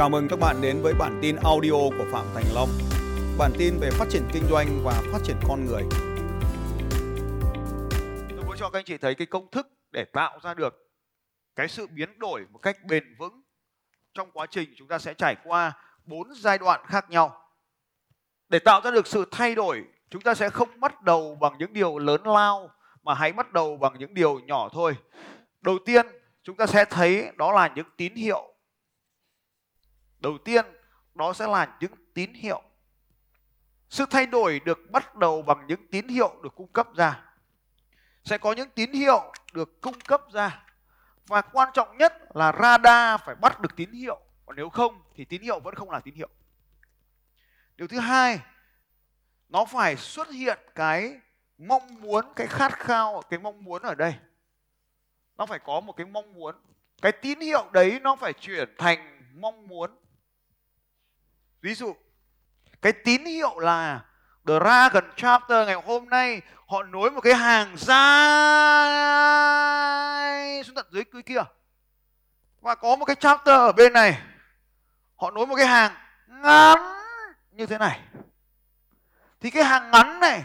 Chào mừng các bạn đến với bản tin audio của Phạm Thành Long. Bản tin về phát triển kinh doanh và phát triển con người. Tôi muốn cho các anh chị thấy cái công thức để tạo ra được cái sự biến đổi một cách bền vững trong quá trình chúng ta sẽ trải qua bốn giai đoạn khác nhau. Để tạo ra được sự thay đổi, chúng ta sẽ không bắt đầu bằng những điều lớn lao mà hãy bắt đầu bằng những điều nhỏ thôi. Đầu tiên, chúng ta sẽ thấy đó là những tín hiệu đầu tiên, đó sẽ là những tín hiệu. Sự thay đổi được bắt đầu bằng những tín hiệu được cung cấp ra. Sẽ có những tín hiệu được cung cấp ra. Và quan trọng nhất là radar phải bắt được tín hiệu. Còn nếu không thì tín hiệu vẫn không là tín hiệu. Điều thứ hai, nó phải xuất hiện cái mong muốn, cái khát khao, cái mong muốn ở đây. Nó phải có một cái mong muốn. Cái tín hiệu đấy nó phải chuyển thành mong muốn ví dụ, cái tín hiệu là The Dragon Chapter ngày hôm nay, họ nối một cái hàng dài xuống tận dưới dưới kia. Và có một cái chapter ở bên này, họ nối một cái hàng ngắn như thế này. Thì cái hàng ngắn này,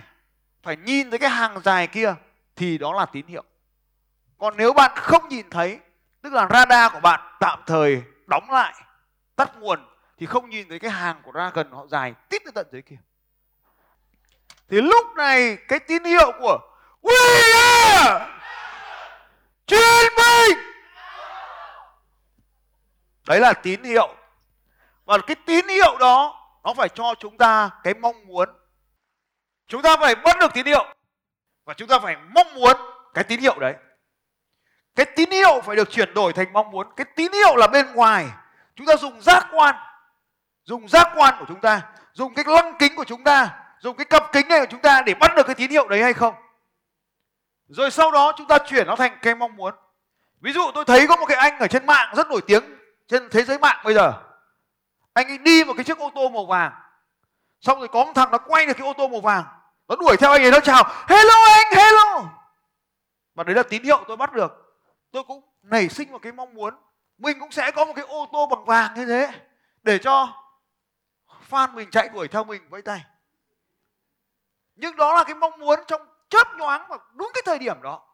phải nhìn thấy cái hàng dài kia thì đó là tín hiệu. Còn nếu bạn không nhìn thấy, tức là radar của bạn tạm thời đóng lại, tắt nguồn thì không nhìn thấy cái hàng của Dragon họ dài tít tới tận dưới kia. Thì lúc này cái tín hiệu của We are chiến binh đấy là tín hiệu. Và cái tín hiệu đó, nó phải cho chúng ta cái mong muốn. Chúng ta phải bắt được tín hiệu. Và chúng ta phải mong muốn cái tín hiệu đấy. Cái tín hiệu phải được chuyển đổi thành mong muốn. Cái tín hiệu là bên ngoài. Chúng ta dùng giác quan dùng giác quan của chúng ta, dùng cái lăng kính của chúng ta, dùng cái cặp kính này của chúng ta để bắt được cái tín hiệu đấy hay không? Rồi sau đó chúng ta chuyển nó thành cái mong muốn. Ví dụ tôi thấy có một cái anh ở trên mạng rất nổi tiếng, trên thế giới mạng bây giờ. Anh ấy đi một cái chiếc ô tô màu vàng. Xong rồi có một thằng nó quay được cái ô tô màu vàng. Nó đuổi theo anh ấy, nó chào, hello anh, hello. Và đấy là tín hiệu tôi bắt được. Tôi cũng nảy sinh một cái mong muốn. Mình cũng sẽ có một cái ô tô bằng vàng như thế để cho fan mình chạy đuổi theo mình với tay. Nhưng đó là cái mong muốn trong chớp nhoáng và đúng cái thời điểm đó.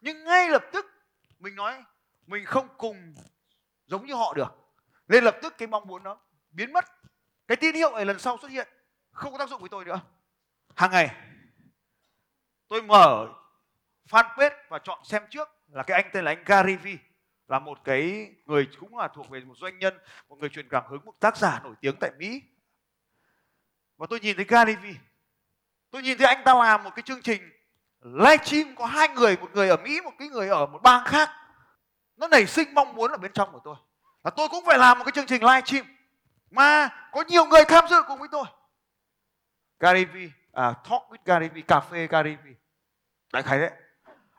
Nhưng ngay lập tức mình nói mình không cùng giống như họ được. Nên lập tức cái mong muốn đó biến mất. Cái tín hiệu này lần sau xuất hiện, không có tác dụng với tôi nữa. Hàng ngày, tôi mở fanpage và chọn xem trước là cái anh tên là anh Gary Vee là một cái người cũng là thuộc về một doanh nhân, một người truyền cảm hứng, một tác giả nổi tiếng tại Mỹ. Và tôi nhìn thấy Gary Vee. Tôi nhìn thấy anh ta làm một cái chương trình livestream có hai người, một người ở Mỹ, một cái người ở một bang khác. Nó nảy sinh mong muốn ở bên trong của tôi. Là tôi cũng phải làm một cái chương trình livestream mà có nhiều người tham dự cùng với tôi. Gary Vee, à, Talk with Gary Vee, cà phê Gary Vee. Đại khái đấy.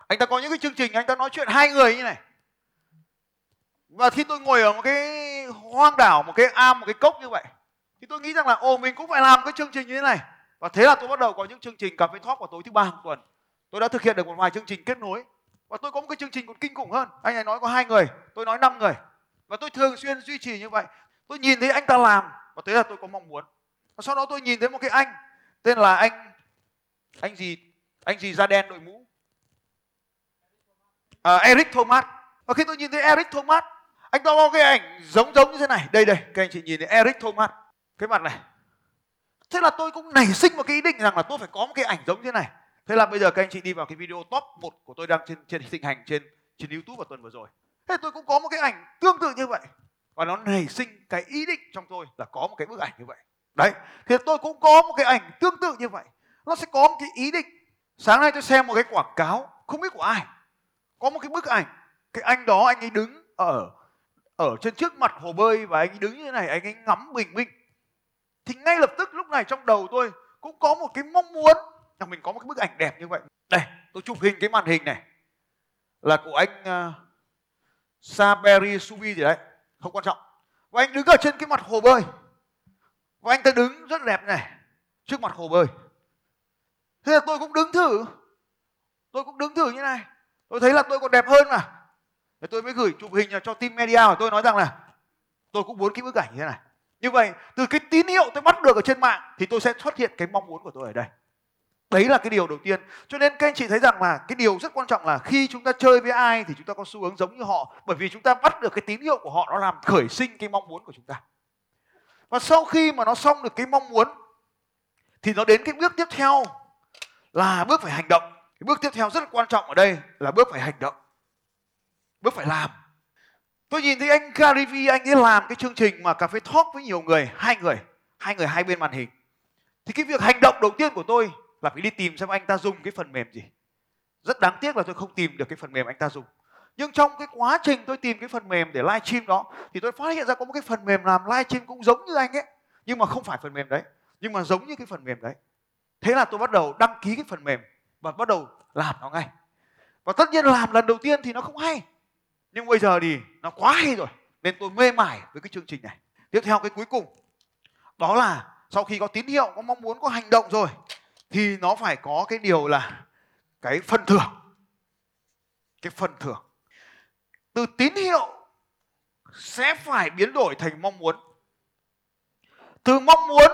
Anh ta có những cái chương trình anh ta nói chuyện hai người như này và khi tôi ngồi ở một cái hoang đảo một cái am một cái cốc như vậy thì tôi nghĩ rằng là ồ mình cũng phải làm cái chương trình như thế này. Và thế là tôi bắt đầu có những chương trình cà phê talk vào tối thứ ba hàng tuần. Tôi đã thực hiện được một vài chương trình kết nối. Và tôi có một cái chương trình còn kinh khủng hơn. Anh ấy nói có hai người tôi nói năm người. Và tôi thường xuyên duy trì như vậy. Tôi nhìn thấy anh ta làm và thế là tôi có mong muốn. Và sau đó tôi nhìn thấy một cái anh tên là anh anh gì anh gì da đen đội mũ? À, Eric Thomas. Và khi tôi nhìn thấy Eric Thomas anh ta có cái ảnh giống giống như thế này. Đây đây, các anh chị nhìn thấy Eric Thomas. Cái mặt này. Thế là tôi cũng nảy sinh một cái ý định rằng là tôi phải có một cái ảnh giống như thế này. Thế là bây giờ các anh chị đi vào cái video top 1 của tôi đang trên trên thịnh hành trên trên youtube vào tuần vừa rồi. Thế tôi cũng có một cái ảnh tương tự như vậy. Và nó nảy sinh cái ý định trong tôi là có một cái bức ảnh như vậy. Đấy, thì tôi cũng có một cái ảnh tương tự như vậy. Nó sẽ có một cái ý định. Sáng nay tôi xem một cái quảng cáo, không biết của ai. Có một cái bức ảnh. Cái anh đó, anh ấy đứng ở ở trên trước mặt hồ bơi và anh đứng như thế này anh ấy ngắm bình minh. Thì ngay lập tức lúc này trong đầu tôi cũng có một cái mong muốn là mình có một cái bức ảnh đẹp như vậy. Đây tôi chụp hình cái màn hình này. Là của anh uh, Saberi Subi gì đấy không quan trọng. Và anh đứng ở trên cái mặt hồ bơi. Và anh ta đứng rất đẹp này trước mặt hồ bơi. Thế là tôi cũng đứng thử. Tôi cũng đứng thử như này. Tôi thấy là tôi còn đẹp hơn mà. Thế tôi mới gửi chụp hình cho team media và tôi nói rằng là tôi cũng muốn cái bức ảnh như thế này. Như vậy, từ cái tín hiệu tôi bắt được ở trên mạng thì tôi sẽ xuất hiện cái mong muốn của tôi ở đây. Đấy là cái điều đầu tiên. Cho nên các anh chị thấy rằng là cái điều rất quan trọng là khi chúng ta chơi với ai thì chúng ta có xu hướng giống như họ, bởi vì chúng ta bắt được cái tín hiệu của họ nó làm khởi sinh cái mong muốn của chúng ta. Và sau khi mà nó xong được cái mong muốn thì nó đến cái bước tiếp theo là bước phải hành động. Cái bước tiếp theo rất là quan trọng ở đây là bước phải hành động bước phải làm. Tôi nhìn thấy anh Gary Vee, anh ấy làm cái chương trình mà cà phê talk với nhiều người, hai người hai người hai bên màn hình. Thì cái việc hành động đầu tiên của tôi là phải đi tìm xem anh ta dùng cái phần mềm gì. Rất đáng tiếc là tôi không tìm được cái phần mềm anh ta dùng. Nhưng trong cái quá trình tôi tìm cái phần mềm để live stream đó, thì tôi phát hiện ra có một cái phần mềm làm live stream cũng giống như anh ấy. Nhưng mà không phải phần mềm đấy, nhưng mà giống như cái phần mềm đấy. Thế là tôi bắt đầu đăng ký cái phần mềm và bắt đầu làm nó ngay. Và tất nhiên làm lần đầu tiên thì nó không hay nhưng bây giờ thì nó quá hay rồi, nên tôi mê mải với cái chương trình này. Tiếp theo cái cuối cùng, đó là sau khi có tín hiệu, có mong muốn, có hành động rồi, thì nó phải có cái điều là cái phần thưởng. Cái phần thưởng. Từ tín hiệu sẽ phải biến đổi thành mong muốn. Từ mong muốn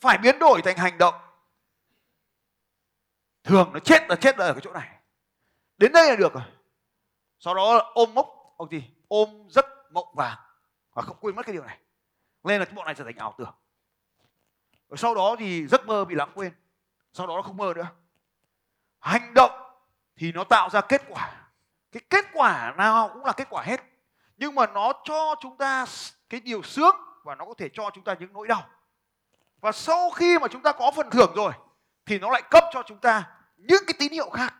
phải biến đổi thành hành động. Thường nó chết là chết là ở cái chỗ này. Đến đây là được rồi. Sau đó ôm mốc ông gì ôm giấc mộng vàng và không quên mất cái điều này. Nên là cái bọn này trở thành ảo tưởng. Rồi sau đó thì giấc mơ bị lãng quên. Sau đó nó không mơ nữa. Hành động thì nó tạo ra kết quả. Cái kết quả nào cũng là kết quả hết. Nhưng mà nó cho chúng ta cái điều sướng và nó có thể cho chúng ta những nỗi đau. Và sau khi mà chúng ta có phần thưởng rồi, thì nó lại cấp cho chúng ta những cái tín hiệu khác.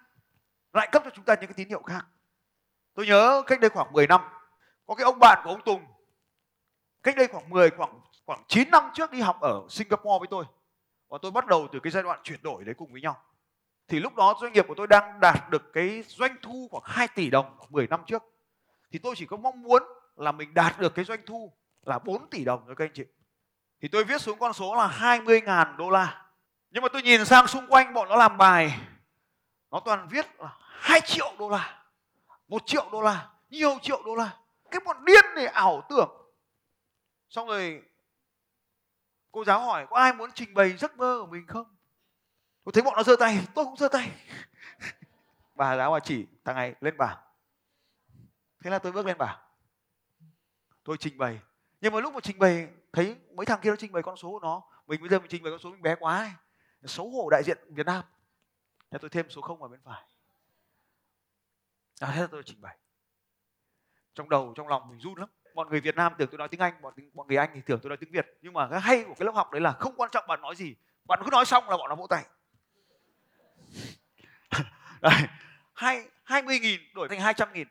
Lại cấp cho chúng ta những cái tín hiệu khác tôi nhớ cách đây khoảng 10 năm, có cái ông bạn của ông Tùng. Cách đây khoảng 10 khoảng khoảng 9 năm trước đi học ở Singapore với tôi. Và tôi bắt đầu từ cái giai đoạn chuyển đổi đấy cùng với nhau. Thì lúc đó doanh nghiệp của tôi đang đạt được cái doanh thu khoảng 2 tỷ đồng 10 năm trước. Thì tôi chỉ có mong muốn là mình đạt được cái doanh thu là 4 tỷ đồng thôi các anh chị. Thì tôi viết xuống con số là 20 ngàn đô la. Nhưng mà tôi nhìn sang xung quanh bọn nó làm bài, nó toàn viết là 2 triệu đô la một triệu đô la, nhiều triệu đô la. Cái bọn điên này ảo tưởng. Xong rồi, cô giáo hỏi, có ai muốn trình bày giấc mơ của mình không? Tôi thấy bọn nó giơ tay, tôi cũng giơ tay. Bà giáo bà chỉ, thằng này, lên bảng thế là tôi bước lên bảng tôi trình bày. Nhưng mà lúc mà trình bày, thấy mấy thằng kia nó trình bày con số của nó, mình bây giờ mình trình bày con số mình bé quá ấy. xấu hổ đại diện việt nam. Thế tôi thêm số không vào bên phải à, thế là tôi trình bày. Trong đầu trong lòng mình run lắm. Bọn người Việt Nam tưởng tôi nói tiếng Anh bọn bọn người Anh thì tưởng tôi nói tiếng Việt. Nhưng mà cái hay của cái lớp học đấy là không quan trọng bạn nói gì. Bạn cứ nói xong là bọn nó vỗ tay. Hai hai mươi nghìn đổi thành hai trăm nghìn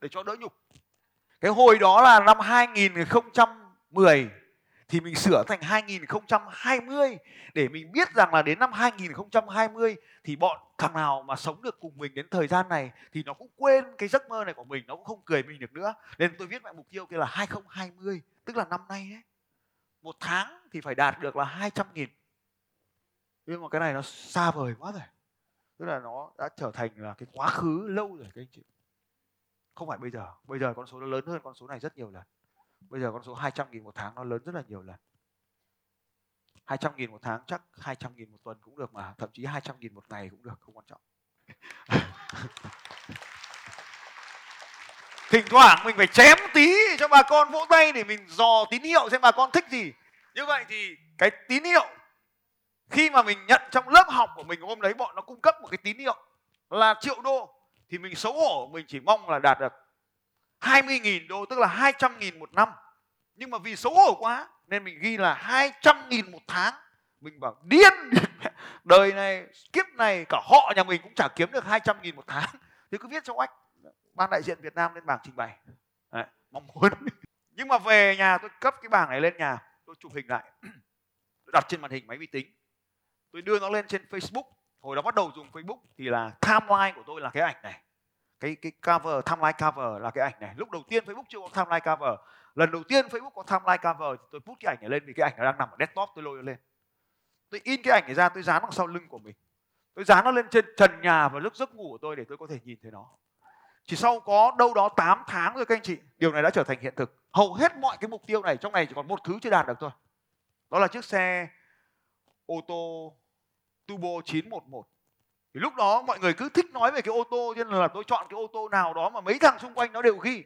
để cho đỡ nhục. Cái hồi đó là năm 2010 thì mình sửa thành 2020 để mình biết rằng là đến năm 2020 thì bọn thằng nào mà sống được cùng mình đến thời gian này thì nó cũng quên cái giấc mơ này của mình, nó cũng không cười mình được nữa. Nên tôi viết lại mục tiêu kia là 2020 tức là năm nay ấy. Một tháng thì phải đạt được là 200 nghìn. Nhưng mà cái này nó xa vời quá rồi. Tức là nó đã trở thành là cái quá khứ lâu rồi các anh chị. Không phải bây giờ. Bây giờ con số nó lớn hơn con số này rất nhiều lần bây giờ con số 200 nghìn một tháng nó lớn rất là nhiều lần. 200 nghìn một tháng chắc 200 nghìn một tuần cũng được mà, thậm chí 200 nghìn một ngày cũng được, không quan trọng. Thỉnh thoảng mình phải chém tí cho bà con vỗ tay để mình dò tín hiệu xem bà con thích gì. Như vậy thì cái tín hiệu, khi mà mình nhận trong lớp học của mình hôm đấy bọn nó cung cấp một cái tín hiệu là triệu đô, thì mình xấu hổ, mình chỉ mong là đạt được 20.000 đô tức là 200.000 một năm. Nhưng mà vì xấu hổ quá nên mình ghi là 200.000 một tháng. Mình bảo điên! Đời này kiếp này cả họ nhà mình cũng chả kiếm được 200.000 một tháng. Thì cứ viết cho oách. Ban đại diện Việt Nam lên bảng trình bày. Đấy, mong muốn. Nhưng mà về nhà tôi cấp cái bảng này lên nhà tôi chụp hình lại. Tôi đặt trên màn hình máy vi tính. Tôi đưa nó lên trên Facebook. Hồi đó bắt đầu dùng Facebook thì là timeline của tôi là cái ảnh này cái cái cover, timeline cover là cái ảnh này. Lúc đầu tiên Facebook chưa có timeline cover. Lần đầu tiên Facebook có timeline cover thì tôi put cái ảnh này lên vì cái ảnh nó đang nằm ở desktop, tôi lôi nó lên. Tôi in cái ảnh này ra, tôi dán đằng sau lưng của mình. Tôi dán nó lên trên trần nhà và lúc giấc ngủ của tôi để tôi có thể nhìn thấy nó. Chỉ sau có đâu đó 8 tháng rồi các anh chị. Điều này đã trở thành hiện thực. Hầu hết mọi cái mục tiêu này, trong này chỉ còn một thứ chưa đạt được thôi. Đó là chiếc xe ô tô turbo 911 thì lúc đó mọi người cứ thích nói về cái ô tô, cho nên là tôi chọn cái ô tô nào đó mà mấy thằng xung quanh nó đều ghi.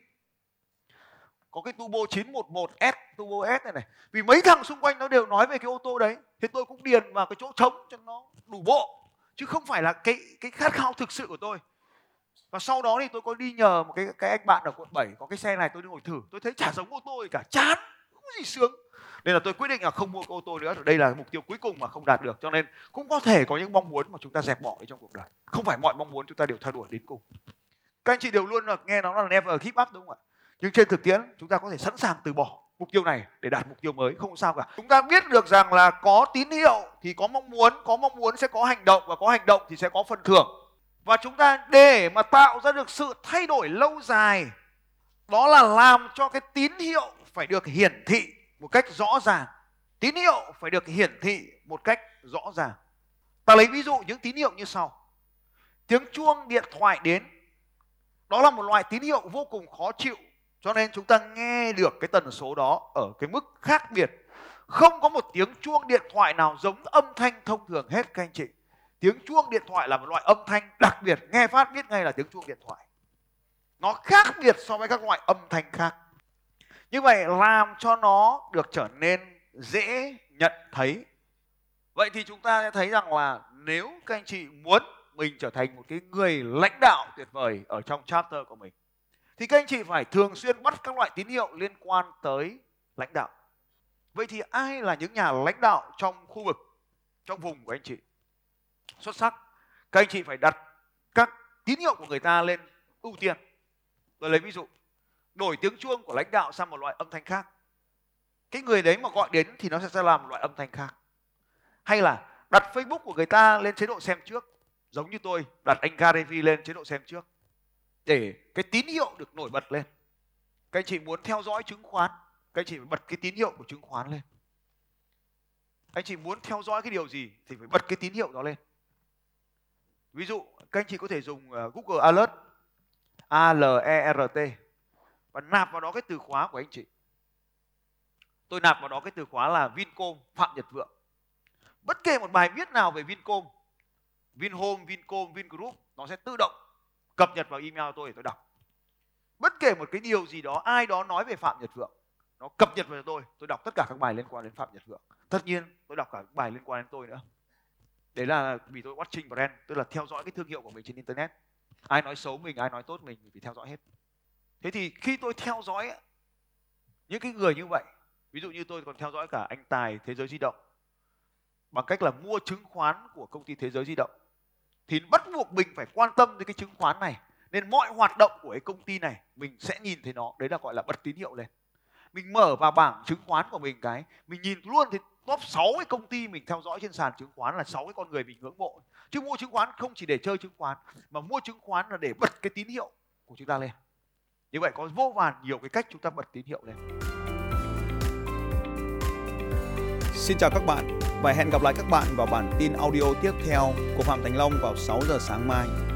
Có cái turbo 911S turbo S này này. Vì mấy thằng xung quanh nó đều nói về cái ô tô đấy thì tôi cũng điền vào cái chỗ trống cho nó đủ bộ. Chứ không phải là cái cái khát khao thực sự của tôi. Và sau đó thì tôi có đi nhờ một cái cái anh bạn ở quận 7 có cái xe này, tôi đi ngồi thử. Tôi thấy chả giống ô tô gì cả, chán, không có gì sướng nên là tôi quyết định là không mua cái ô tô nữa. Đây là mục tiêu cuối cùng mà không đạt được. Cho nên cũng có thể có những mong muốn mà chúng ta dẹp bỏ đi trong cuộc đời. Không phải mọi mong muốn chúng ta đều theo đuổi đến cùng. Các anh chị đều luôn là nghe nó là never give up, đúng không ạ? Nhưng trên thực tiễn, chúng ta có thể sẵn sàng từ bỏ mục tiêu này để đạt mục tiêu mới, không sao cả. Chúng ta biết được rằng là có tín hiệu thì có mong muốn, có mong muốn sẽ có hành động và có hành động thì sẽ có phần thưởng. Và chúng ta để mà tạo ra được sự thay đổi lâu dài, đó là làm cho cái tín hiệu phải được hiển thị một cách rõ ràng. Tín hiệu phải được hiển thị một cách rõ ràng. Ta lấy ví dụ những tín hiệu như sau. Tiếng chuông điện thoại đến. Đó là một loại tín hiệu vô cùng khó chịu, cho nên chúng ta nghe được cái tần số đó ở cái mức khác biệt. Không có một tiếng chuông điện thoại nào giống âm thanh thông thường hết, các anh chị. Tiếng chuông điện thoại là một loại âm thanh đặc biệt. Nghe phát biết ngay là tiếng chuông điện thoại. Nó khác biệt so với các loại âm thanh khác như vậy làm cho nó được trở nên dễ nhận thấy. Vậy thì chúng ta sẽ thấy rằng là nếu các anh chị muốn mình trở thành một cái người lãnh đạo tuyệt vời ở trong chapter của mình, thì các anh chị phải thường xuyên bắt các loại tín hiệu liên quan tới lãnh đạo. Vậy thì ai là những nhà lãnh đạo trong khu vực, trong vùng của anh chị? Xuất sắc, các anh chị phải đặt các tín hiệu của người ta lên ưu tiên. Tôi lấy ví dụ đổi tiếng chuông của lãnh đạo sang một loại âm thanh khác. Cái người đấy mà gọi đến thì nó sẽ làm một loại âm thanh khác. Hay là đặt facebook của người ta lên chế độ xem trước, giống như tôi, đặt anh Gary lên chế độ xem trước, để cái tín hiệu được nổi bật lên. Các anh chị muốn theo dõi chứng khoán, các anh chị phải bật cái tín hiệu của chứng khoán lên. Anh chị muốn theo dõi cái điều gì thì phải bật cái tín hiệu đó lên. Ví dụ, các anh chị có thể dùng ờ, Google Alert, A L E R T và nạp vào đó cái từ khóa của anh chị. Tôi nạp vào đó cái từ khóa là Vincom, Phạm Nhật Vượng. Bất kể một bài viết nào về Vincom, Vinhome, Vincom, Vingroup, nó sẽ tự động cập nhật vào email tôi để tôi đọc. Bất kể một cái điều gì đó, ai đó nói về Phạm Nhật Vượng, nó cập nhật vào cho tôi. Tôi đọc tất cả các bài liên quan đến Phạm Nhật Vượng. Tất nhiên, tôi đọc cả bài liên quan đến tôi nữa. Đấy là vì tôi watching brand, tức là theo dõi cái thương hiệu của mình trên internet. Ai nói xấu mình, ai nói tốt mình mình phải theo dõi hết thế thì khi tôi theo dõi những cái người như vậy, ví dụ như tôi còn theo dõi cả anh tài, thế giới di động, bằng cách là mua chứng khoán của công ty thế giới di động, thì bắt buộc mình phải quan tâm đến cái chứng khoán này, nên mọi hoạt động của cái công ty này mình sẽ nhìn thấy nó, đấy là gọi là bật tín hiệu lên. Mình mở vào bảng chứng khoán của mình cái, mình nhìn luôn thì top 6 cái công ty mình theo dõi trên sàn chứng khoán là 6 cái con người mình ngưỡng mộ. Chứ mua chứng khoán không chỉ để chơi chứng khoán, mà mua chứng khoán là để bật cái tín hiệu của chúng ta lên như vậy có vô vàn nhiều cái cách chúng ta bật tín hiệu lên Xin chào các bạn và hẹn gặp lại các bạn vào bản tin audio tiếp theo của Phạm Thành Long vào 6 giờ sáng mai.